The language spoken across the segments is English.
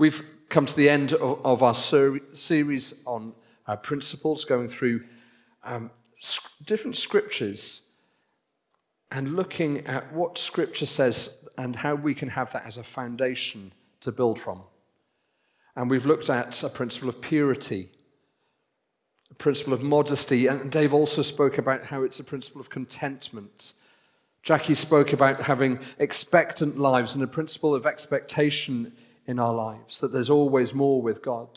We've come to the end of, of our ser- series on uh, principles, going through um, different scriptures and looking at what scripture says and how we can have that as a foundation to build from. And we've looked at a principle of purity, a principle of modesty, and Dave also spoke about how it's a principle of contentment. Jackie spoke about having expectant lives and a principle of expectation in our lives, that there's always more with God.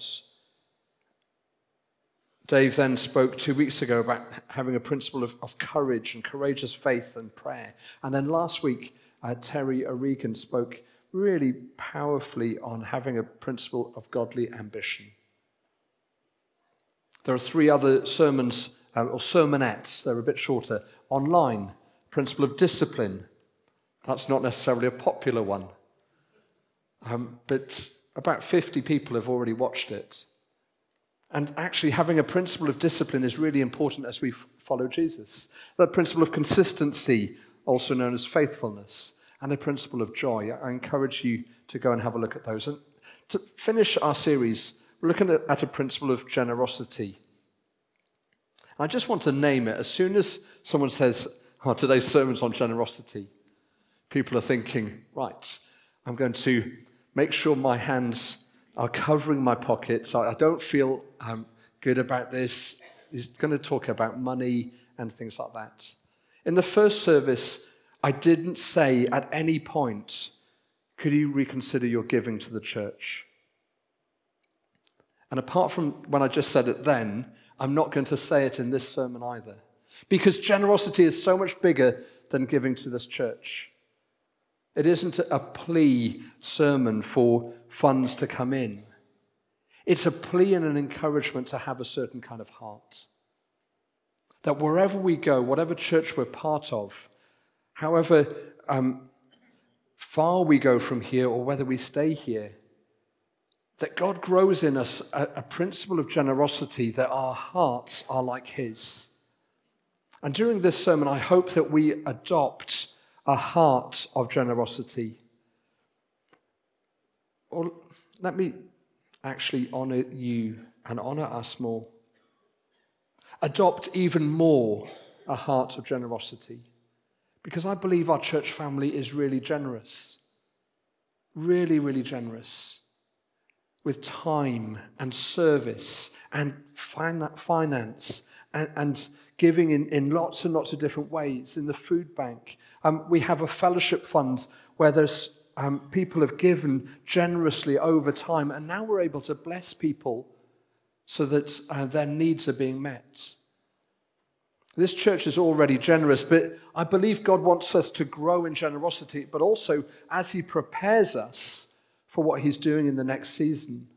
Dave then spoke two weeks ago about having a principle of, of courage and courageous faith and prayer. And then last week, uh, Terry O'Regan spoke really powerfully on having a principle of godly ambition. There are three other sermons uh, or sermonettes, they're a bit shorter, online. Principle of discipline. That's not necessarily a popular one. Um, but about 50 people have already watched it. And actually, having a principle of discipline is really important as we f- follow Jesus. The principle of consistency, also known as faithfulness, and a principle of joy. I encourage you to go and have a look at those. And to finish our series, we're looking at, at a principle of generosity. I just want to name it. As soon as someone says, oh, today's sermon's on generosity, people are thinking, right, I'm going to make sure my hands are covering my pockets. I don't feel um, good about this. He's going to talk about money and things like that. In the first service, I didn't say at any point, could you reconsider your giving to the church? And apart from when I just said it then, I'm not going to say it in this sermon either. Because generosity is so much bigger than giving to this church. It isn't a plea sermon for funds to come in. It's a plea and an encouragement to have a certain kind of heart. That wherever we go, whatever church we're part of, however um, far we go from here or whether we stay here, that God grows in us a, a principle of generosity that our hearts are like His. And during this sermon, I hope that we adopt a heart of generosity. Or let me actually honor you and honor us more. Adopt even more a heart of generosity. Because I believe our church family is really generous. Really, really generous. With time and service and finance and, and giving in, in lots and lots of different ways in the food bank. Um, we have a fellowship fund where there's um, people have given generously over time, and now we're able to bless people so that uh, their needs are being met. This church is already generous, but I believe God wants us to grow in generosity, but also as He prepares us for what He's doing in the next season.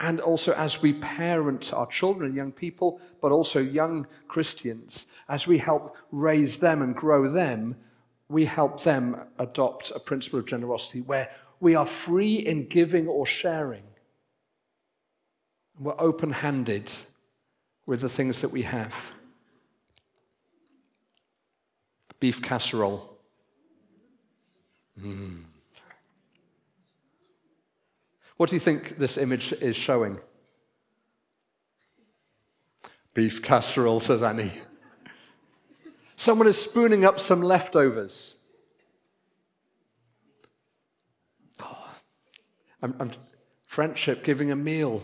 And also, as we parent our children, and young people, but also young Christians, as we help raise them and grow them, we help them adopt a principle of generosity where we are free in giving or sharing. We're open handed with the things that we have. Beef casserole. Mm. What do you think this image is showing? Beef casserole, says Annie. Someone is spooning up some leftovers. Oh, I'm, I'm, friendship, giving a meal.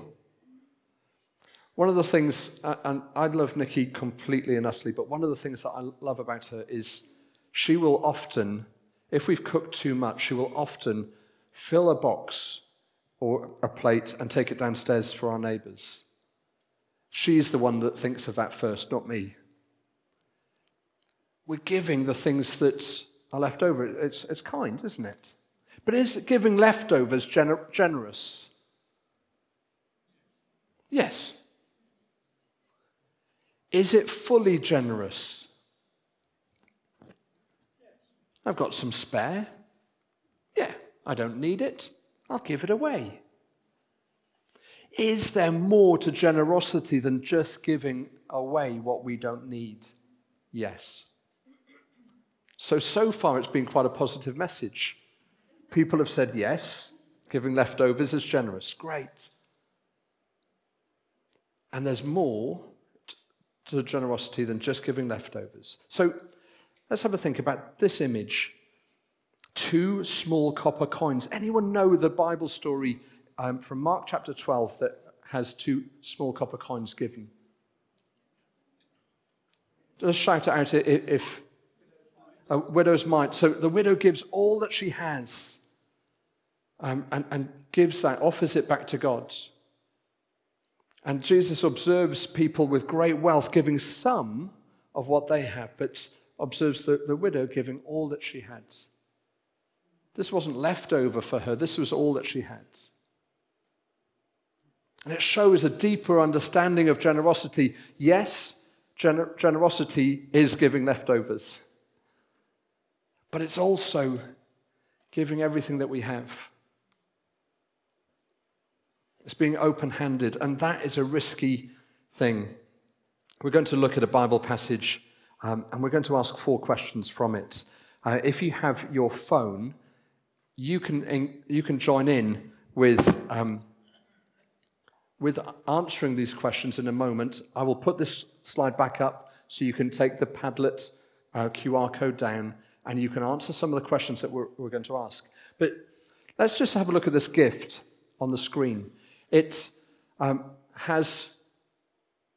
One of the things, uh, and I love Nikki completely and utterly, but one of the things that I love about her is she will often, if we've cooked too much, she will often fill a box or a plate and take it downstairs for our neighbors. She's the one that thinks of that first, not me. We're giving the things that are left over. It's, it's kind, isn't it? But is giving leftovers gener- generous? Yes. Is it fully generous? I've got some spare. Yeah, I don't need it. I'll give it away. Is there more to generosity than just giving away what we don't need? Yes. So, so far, it's been quite a positive message. People have said yes, Giving leftovers is generous. Great. And there's more to generosity than just giving leftovers. So let's have a think about this image. Two small copper coins. Anyone know the Bible story um, from Mark chapter 12 that has two small copper coins given? Just shout it out if a widow's mite. So the widow gives all that she has um, and, and gives that, offers it back to God. And Jesus observes people with great wealth giving some of what they have, but observes the, the widow giving all that she had. This wasn't leftover for her, this was all that she had. And it shows a deeper understanding of generosity. Yes, gener- generosity is giving leftovers, but it's also giving everything that we have. It's being open handed, and that is a risky thing. We're going to look at a Bible passage um, and we're going to ask four questions from it. Uh, if you have your phone, you can, you can join in with, um, with answering these questions in a moment. I will put this slide back up so you can take the Padlet uh, QR code down and you can answer some of the questions that we're, we're going to ask. But let's just have a look at this gift on the screen. It um, has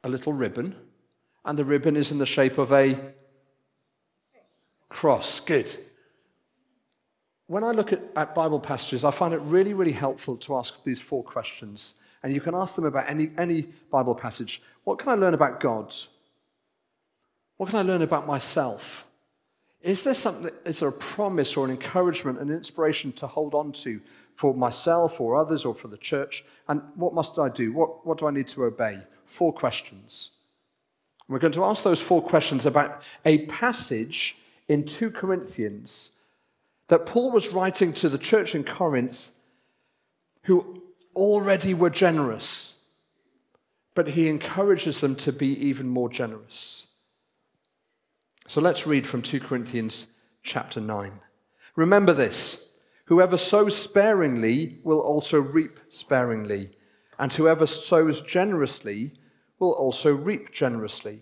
a little ribbon, and the ribbon is in the shape of a cross. Good. When I look at, at, Bible passages, I find it really, really helpful to ask these four questions. And you can ask them about any, any Bible passage. What can I learn about God? What can I learn about myself? Is there something, is there a promise or an encouragement, an inspiration to hold on to for myself or others or for the church? And what must I do? What, what do I need to obey? Four questions. We're going to ask those four questions about a passage in 2 Corinthians that Paul was writing to the church in Corinth who already were generous, but he encourages them to be even more generous. So let's read from 2 Corinthians chapter 9. Remember this whoever sows sparingly will also reap sparingly, and whoever sows generously will also reap generously.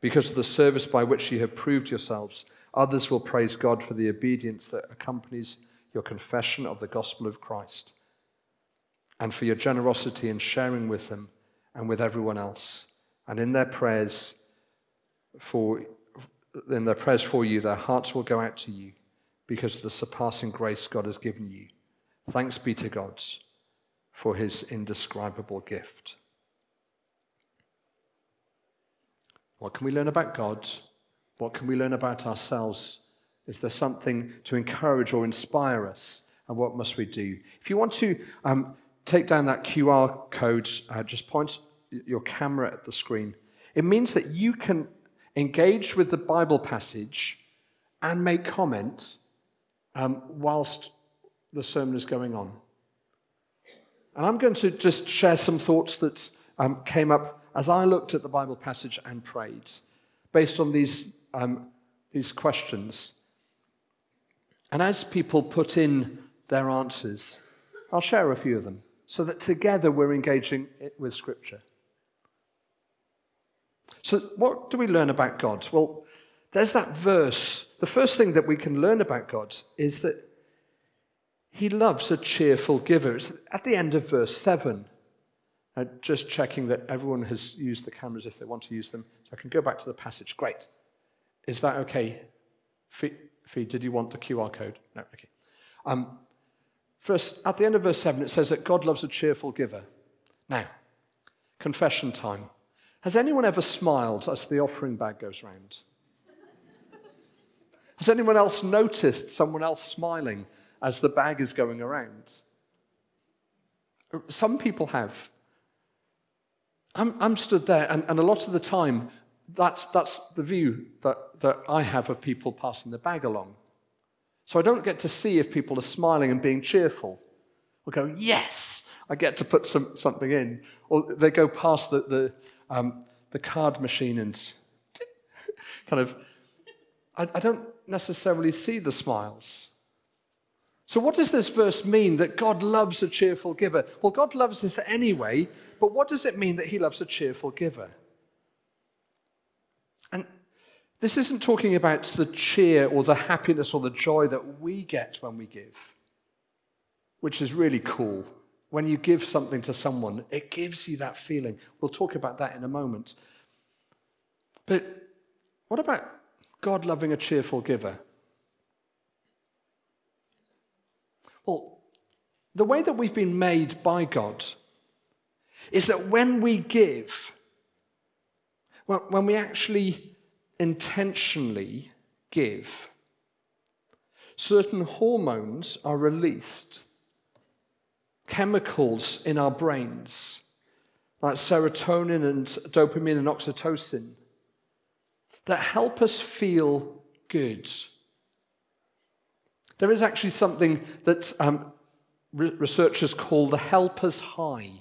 Because of the service by which you have proved yourselves, others will praise God for the obedience that accompanies your confession of the gospel of Christ and for your generosity in sharing with them and with everyone else. And in their prayers for in their prayers for you, their hearts will go out to you because of the surpassing grace God has given you. Thanks be to God for his indescribable gift. What can we learn about God? What can we learn about ourselves? Is there something to encourage or inspire us? And what must we do? If you want to um, take down that QR code, uh, just point your camera at the screen. It means that you can engage with the Bible passage and make comments um, whilst the sermon is going on. And I'm going to just share some thoughts that um, came up as I looked at the Bible passage and prayed based on these, um, these questions. And as people put in their answers, I'll share a few of them so that together we're engaging with Scripture. So, what do we learn about God? Well, there's that verse. The first thing that we can learn about God is that He loves a cheerful giver. It's at the end of verse 7. Uh, just checking that everyone has used the cameras if they want to use them. So I can go back to the passage. Great. Is that okay? Fee, Fee did you want the QR code? No, okay. Um, first, at the end of verse 7, it says that God loves a cheerful giver. Now, confession time. Has anyone ever smiled as the offering bag goes round? Has anyone else noticed someone else smiling as the bag is going around? Some people have. I'm, I'm stood there, and, and, a lot of the time, that's, that's the view that, that I have of people passing the bag along. So I don't get to see if people are smiling and being cheerful. Or go, yes, I get to put some, something in. Or they go past the, the, um, the card machine and kind of, I, I don't necessarily see the smiles. So, what does this verse mean that God loves a cheerful giver? Well, God loves us anyway, but what does it mean that He loves a cheerful giver? And this isn't talking about the cheer or the happiness or the joy that we get when we give, which is really cool. When you give something to someone, it gives you that feeling. We'll talk about that in a moment. But what about God loving a cheerful giver? Well, the way that we've been made by God is that when we give, when we actually intentionally give, certain hormones are released, chemicals in our brains, like serotonin and dopamine and oxytocin, that help us feel good. There is actually something that um, re- researchers call the helper's high.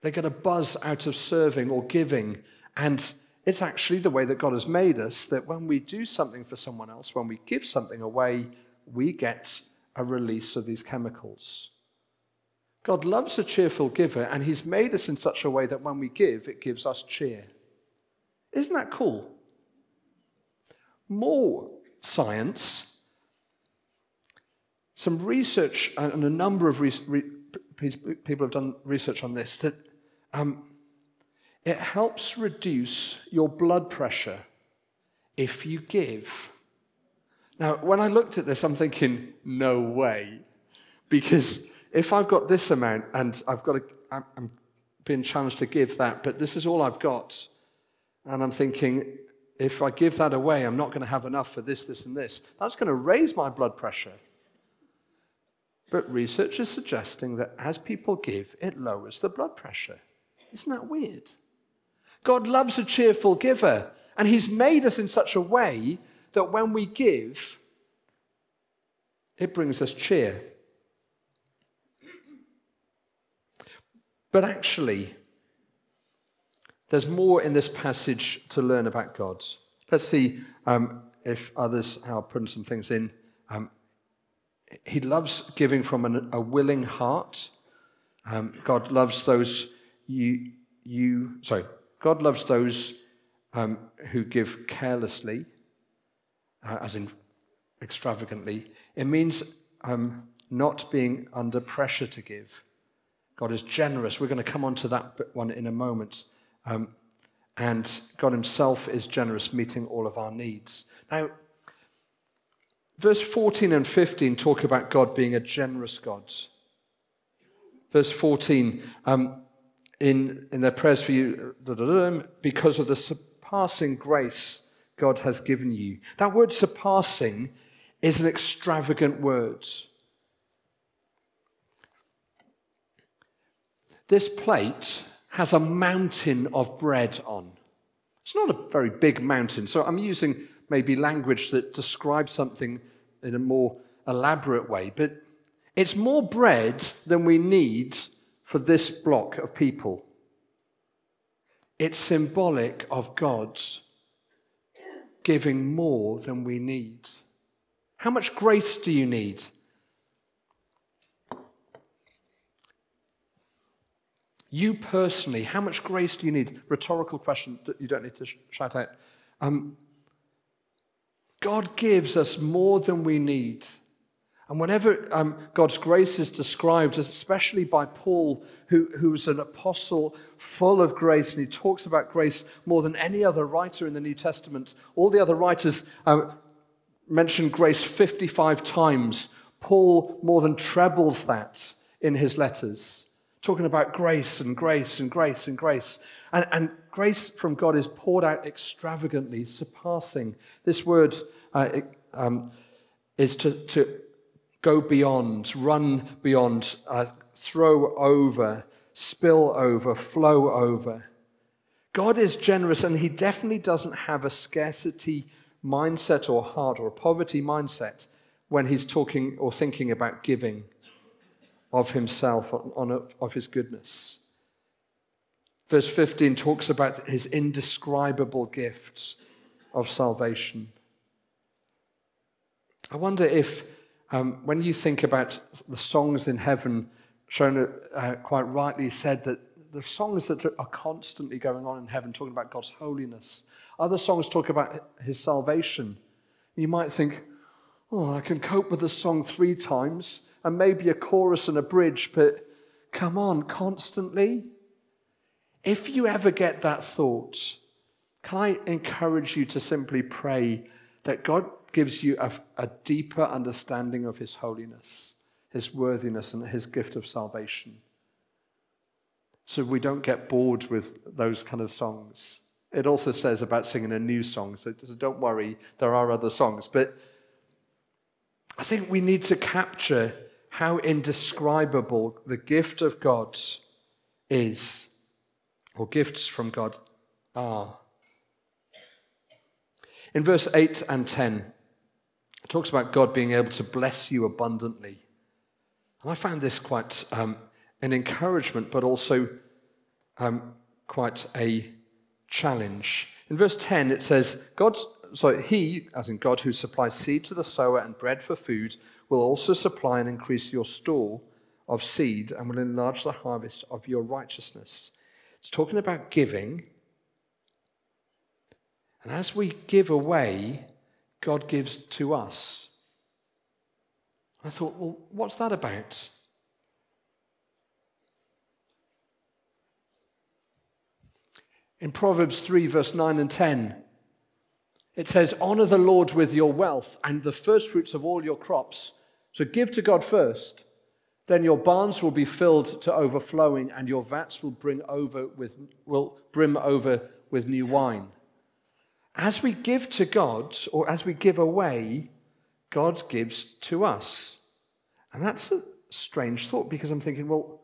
They get a buzz out of serving or giving, and it's actually the way that God has made us that when we do something for someone else, when we give something away, we get a release of these chemicals. God loves a cheerful giver, and He's made us in such a way that when we give, it gives us cheer. Isn't that cool? More science. Some research, and a number of re- re- people have done research on this, that um, it helps reduce your blood pressure if you give. Now, when I looked at this, I'm thinking, no way. Because if I've got this amount and I've got a, I'm being challenged to give that, but this is all I've got, and I'm thinking, if I give that away, I'm not going to have enough for this, this, and this. That's going to raise my blood pressure. But research is suggesting that as people give, it lowers the blood pressure. Isn't that weird? God loves a cheerful giver, and He's made us in such a way that when we give, it brings us cheer. But actually, there's more in this passage to learn about God. Let's see um, if others are putting some things in. Um, he loves giving from an, a willing heart. Um, God loves those you, you, sorry, God loves those um, who give carelessly, uh, as in extravagantly. It means um, not being under pressure to give. God is generous. We're going to come on to that one in a moment. Um, and God Himself is generous, meeting all of our needs. Now, verse 14 and 15 talk about God being a generous God. Verse 14, um, in, in their prayers for you, because of the surpassing grace God has given you. That word surpassing is an extravagant word. This plate has a mountain of bread on. It's not a very big mountain, so I'm using maybe language that describes something in a more elaborate way, but it's more bread than we need for this block of people. It's symbolic of God's giving more than we need. How much grace do you need? You personally, how much grace do you need? Rhetorical question that you don't need to sh- shout out. Um, God gives us more than we need. And whenever um, God's grace is described, especially by Paul, who, who's an apostle full of grace, and he talks about grace more than any other writer in the New Testament, all the other writers uh, mention grace 55 times. Paul more than trebles that in his letters, talking about grace and grace and grace and grace. And, and grace from God is poured out extravagantly, surpassing. This word uh, um, is to, to go beyond, run beyond, uh, throw over, spill over, flow over. God is generous, and He definitely doesn't have a scarcity mindset or heart or a poverty mindset when He's talking or thinking about giving of Himself, on, of His goodness. Verse 15 talks about His indescribable gifts of salvation. I wonder if um, when you think about the songs in heaven, Shona uh, quite rightly said that the songs that are constantly going on in heaven, talking about God's holiness. Other songs talk about his salvation. You might think, oh, I can cope with the song three times and maybe a chorus and a bridge, but come on, constantly. If you ever get that thought, can I encourage you to simply pray that God gives you a, a deeper understanding of His holiness, His worthiness, and His gift of salvation. So we don't get bored with those kind of songs. It also says about singing a new song, so don't worry, there are other songs. But I think we need to capture how indescribable the gift of God is, or gifts from God are. In verse 8 and 10, it talks about God being able to bless you abundantly. And I found this quite um, an encouragement, but also um, quite a challenge. In verse 10, it says, God, so he, as in God, who supplies seed to the sower and bread for food, will also supply and increase your store of seed and will enlarge the harvest of your righteousness. It's talking about giving. And as we give away, God gives to us. I thought, well, what's that about? In Proverbs 3, verse 9 and 10, it says, Honor the Lord with your wealth and the firstfruits of all your crops. So give to God first. Then your barns will be filled to overflowing, and your vats will bring over with will brim over with new wine. As we give to God, or as we give away, God gives to us. And that's a strange thought because I'm thinking, well,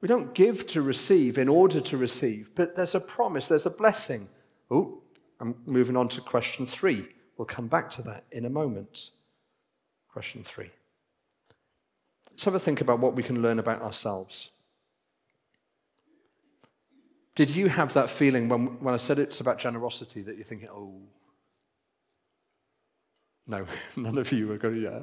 we don't give to receive in order to receive, but there's a promise, there's a blessing. Oh, I'm moving on to question three. We'll come back to that in a moment. Question three. Let's have a think about what we can learn about ourselves. Did you have that feeling when, when I said it's about generosity that you're thinking, oh, no, none of you are going, yeah.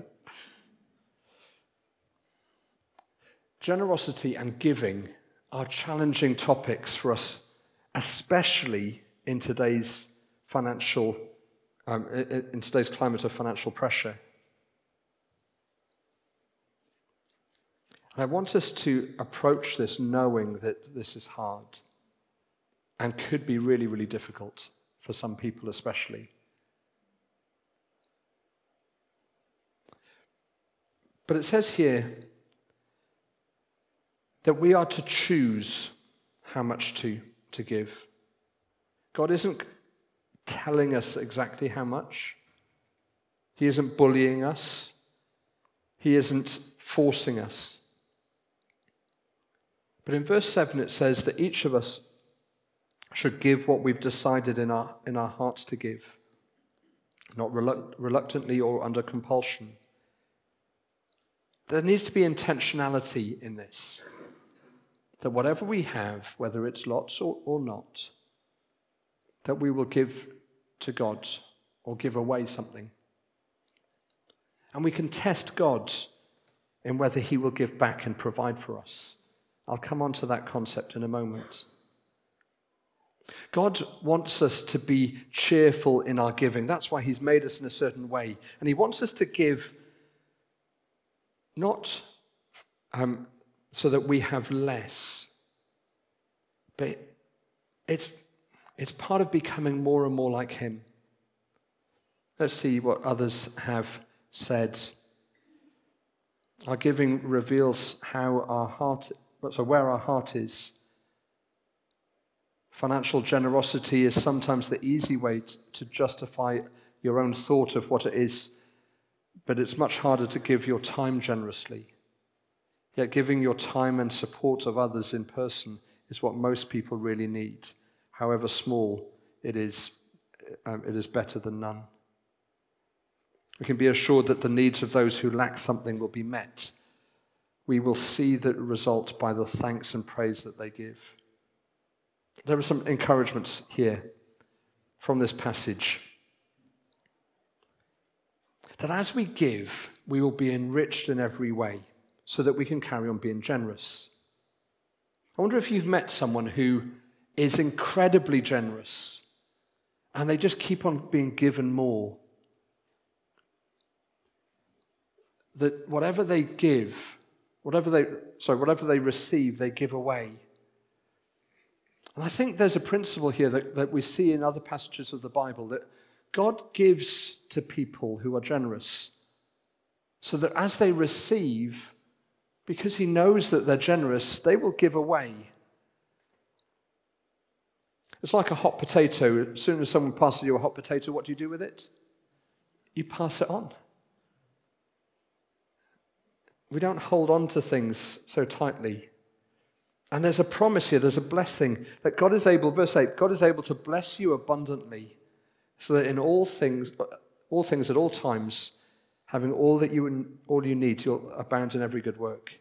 Generosity and giving are challenging topics for us, especially in today's financial, um, in today's climate of financial pressure. And I want us to approach this knowing that this is hard and could be really, really difficult for some people, especially. But it says here that we are to choose how much to, to give. God isn't telling us exactly how much, He isn't bullying us, He isn't forcing us. But in verse 7, it says that each of us should give what we've decided in our, in our hearts to give, not reluctantly or under compulsion. There needs to be intentionality in this. That whatever we have, whether it's lots or, or not, that we will give to God or give away something. And we can test God in whether He will give back and provide for us. I'll come on to that concept in a moment. God wants us to be cheerful in our giving. That's why He's made us in a certain way. And He wants us to give not um, so that we have less, but it's, it's part of becoming more and more like Him. Let's see what others have said. Our giving reveals how our heart, so where our heart is. Financial generosity is sometimes the easy way to justify your own thought of what it is, but it's much harder to give your time generously. Yet giving your time and support of others in person is what most people really need. However small it is, um, it is better than none. We can be assured that the needs of those who lack something will be met. We will see the result by the thanks and praise that they give. There are some encouragements here from this passage. That as we give, we will be enriched in every way so that we can carry on being generous. I wonder if you've met someone who is incredibly generous and they just keep on being given more that whatever they give, whatever they, sorry, whatever they receive, they give away. And I think there's a principle here that, that we see in other passages of the Bible that God gives to people who are generous so that as they receive, because He knows that they're generous, they will give away. It's like a hot potato. As soon as someone passes you a hot potato, what do you do with it? You pass it on. We don't hold on to things so tightly. And there's a promise here, there's a blessing that God is able, verse 8, God is able to bless you abundantly so that in all things, all things at all times, having all that you, all you need, you'll abound in every good work.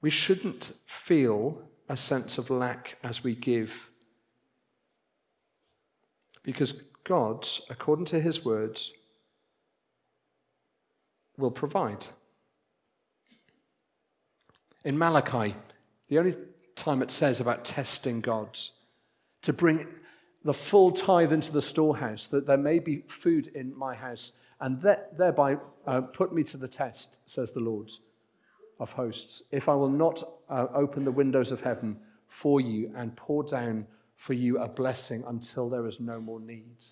We shouldn't feel a sense of lack as we give. Because God, according to his words, will provide. In Malachi, the only time it says about testing God's, to bring the full tithe into the storehouse, that there may be food in my house, and that, thereby uh, put me to the test, says the Lord of hosts, if I will not uh, open the windows of heaven for you and pour down for you a blessing until there is no more need.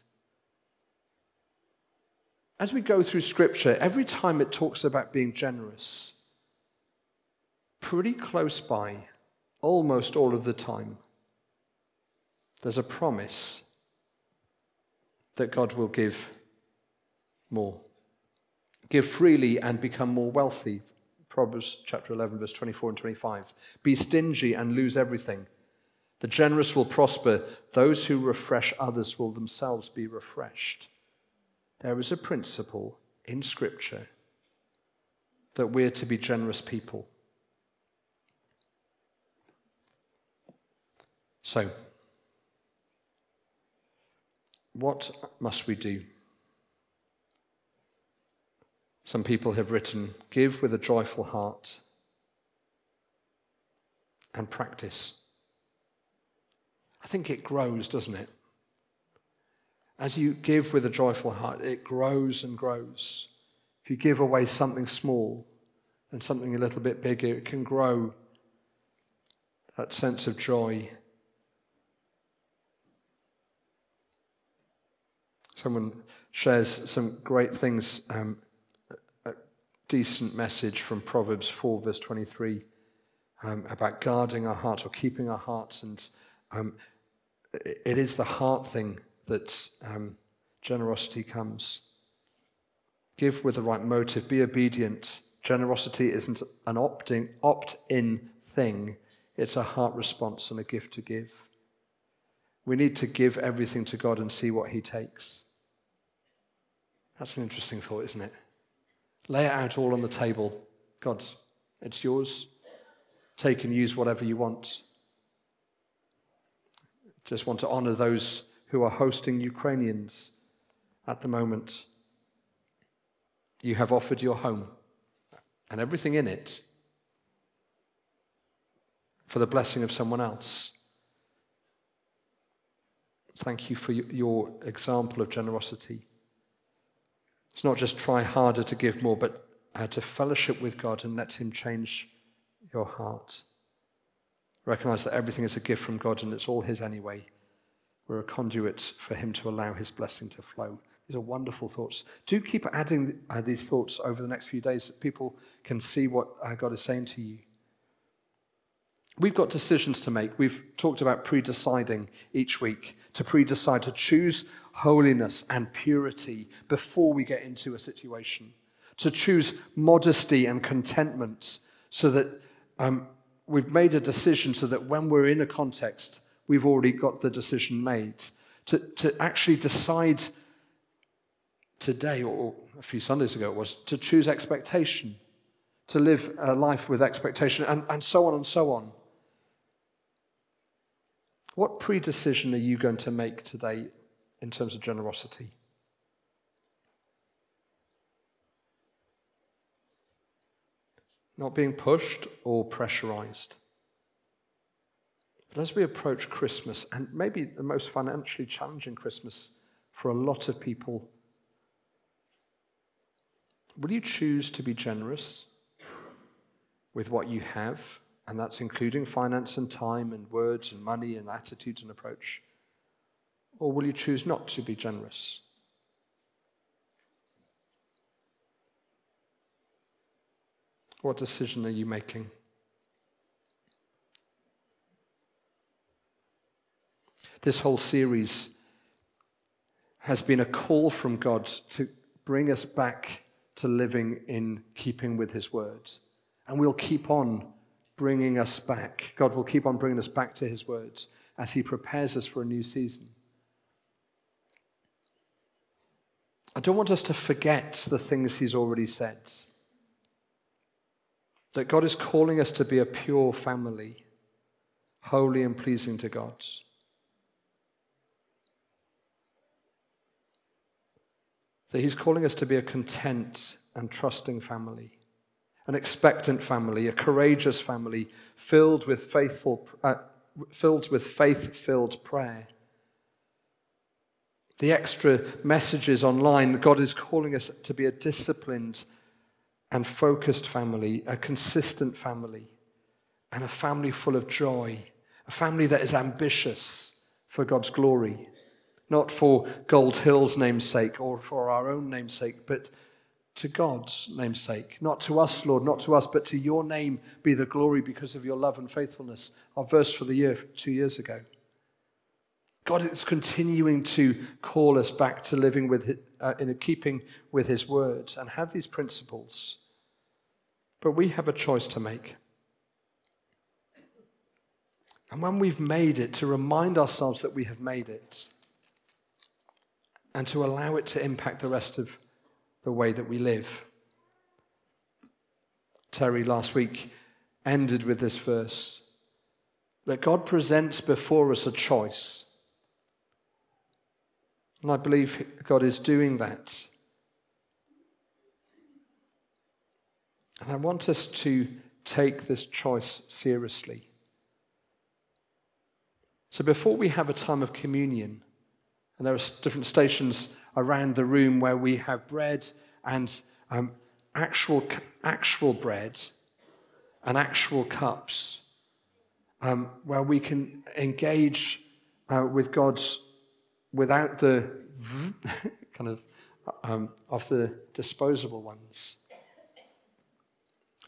As we go through Scripture, every time it talks about being generous, pretty close by, almost all of the time, there's a promise that God will give more. Give freely and become more wealthy. Proverbs chapter 11, verse 24 and 25. Be stingy and lose everything. The generous will prosper. Those who refresh others will themselves be refreshed. There is a principle in Scripture that we're to be generous people. So, what must we do? Some people have written, give with a joyful heart and practice. I think it grows, doesn't it? As you give with a joyful heart, it grows and grows. If you give away something small and something a little bit bigger, it can grow that sense of joy Someone shares some great things, um, a decent message from Proverbs 4, verse 23, um, about guarding our hearts or keeping our hearts. And um, it is the heart thing that um, generosity comes. Give with the right motive, be obedient. Generosity isn't an opting, opt in thing, it's a heart response and a gift to give. We need to give everything to God and see what He takes. That's an interesting thought, isn't it? Lay it out all on the table. God's, it's yours. Take and use whatever you want. Just want to honor those who are hosting Ukrainians at the moment. You have offered your home and everything in it for the blessing of someone else. Thank you for your example of generosity. It's not just try harder to give more, but uh, to fellowship with God and let Him change your heart. Recognize that everything is a gift from God and it's all His anyway. We're a conduit for Him to allow His blessing to flow. These are wonderful thoughts. Do keep adding uh, these thoughts over the next few days so that people can see what uh, God is saying to you. We've got decisions to make. We've talked about pre deciding each week to pre decide to choose holiness and purity before we get into a situation, to choose modesty and contentment so that um, we've made a decision so that when we're in a context, we've already got the decision made. To, to actually decide today, or a few Sundays ago it was, to choose expectation, to live a life with expectation, and, and so on and so on. What pre-decision are you going to make today in terms of generosity? Not being pushed or pressurized. But as we approach Christmas, and maybe the most financially challenging Christmas for a lot of people, will you choose to be generous with what you have? And that's including finance and time and words and money and attitudes and approach? Or will you choose not to be generous? What decision are you making? This whole series has been a call from God to bring us back to living in keeping with His words. And we'll keep on bringing us back. God will keep on bringing us back to his words as he prepares us for a new season. I don't want us to forget the things he's already said. That God is calling us to be a pure family, holy and pleasing to God. That he's calling us to be a content and trusting family an expectant family, a courageous family filled with faithful, uh, filled with faith-filled prayer. The extra messages online, God is calling us to be a disciplined and focused family, a consistent family, and a family full of joy, a family that is ambitious for God's glory, not for Gold Hill's namesake or for our own namesake, but to God's namesake, not to us, Lord, not to us, but to your name be the glory because of your love and faithfulness. Our verse for the year two years ago. God is continuing to call us back to living with, uh, in keeping with His words and have these principles. But we have a choice to make. And when we've made it, to remind ourselves that we have made it and to allow it to impact the rest of the way that we live. Terry last week ended with this verse that God presents before us a choice. And I believe God is doing that. And I want us to take this choice seriously. So before we have a time of communion, and there are different stations around the room where we have bread and um, actual, actual bread and actual cups, um, where we can engage uh, with God's without the kind of um, of the disposable ones.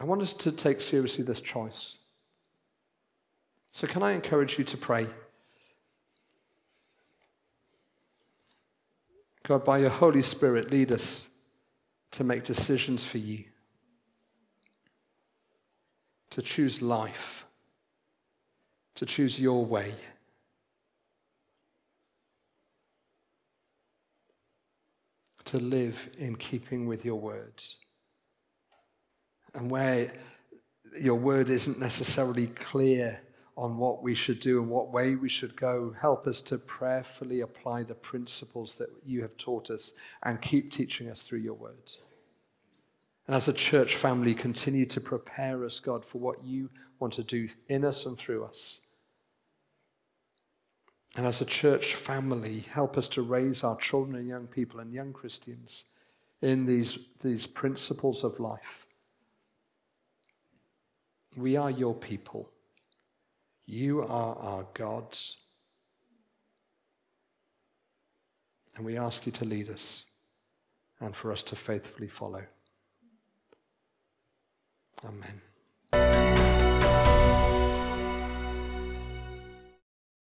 I want us to take seriously this choice. So, can I encourage you to pray? God, by your Holy Spirit, lead us to make decisions for you, to choose life, to choose your way. To live in keeping with your words. And where your word isn't necessarily clear on what we should do and what way we should go. Help us to prayerfully apply the principles that you have taught us and keep teaching us through your words. And as a church family, continue to prepare us, God, for what you want to do in us and through us. And as a church family, help us to raise our children and young people and young Christians in these, these principles of life. We are your people. You are our gods. And we ask you to lead us and for us to faithfully follow. Amen.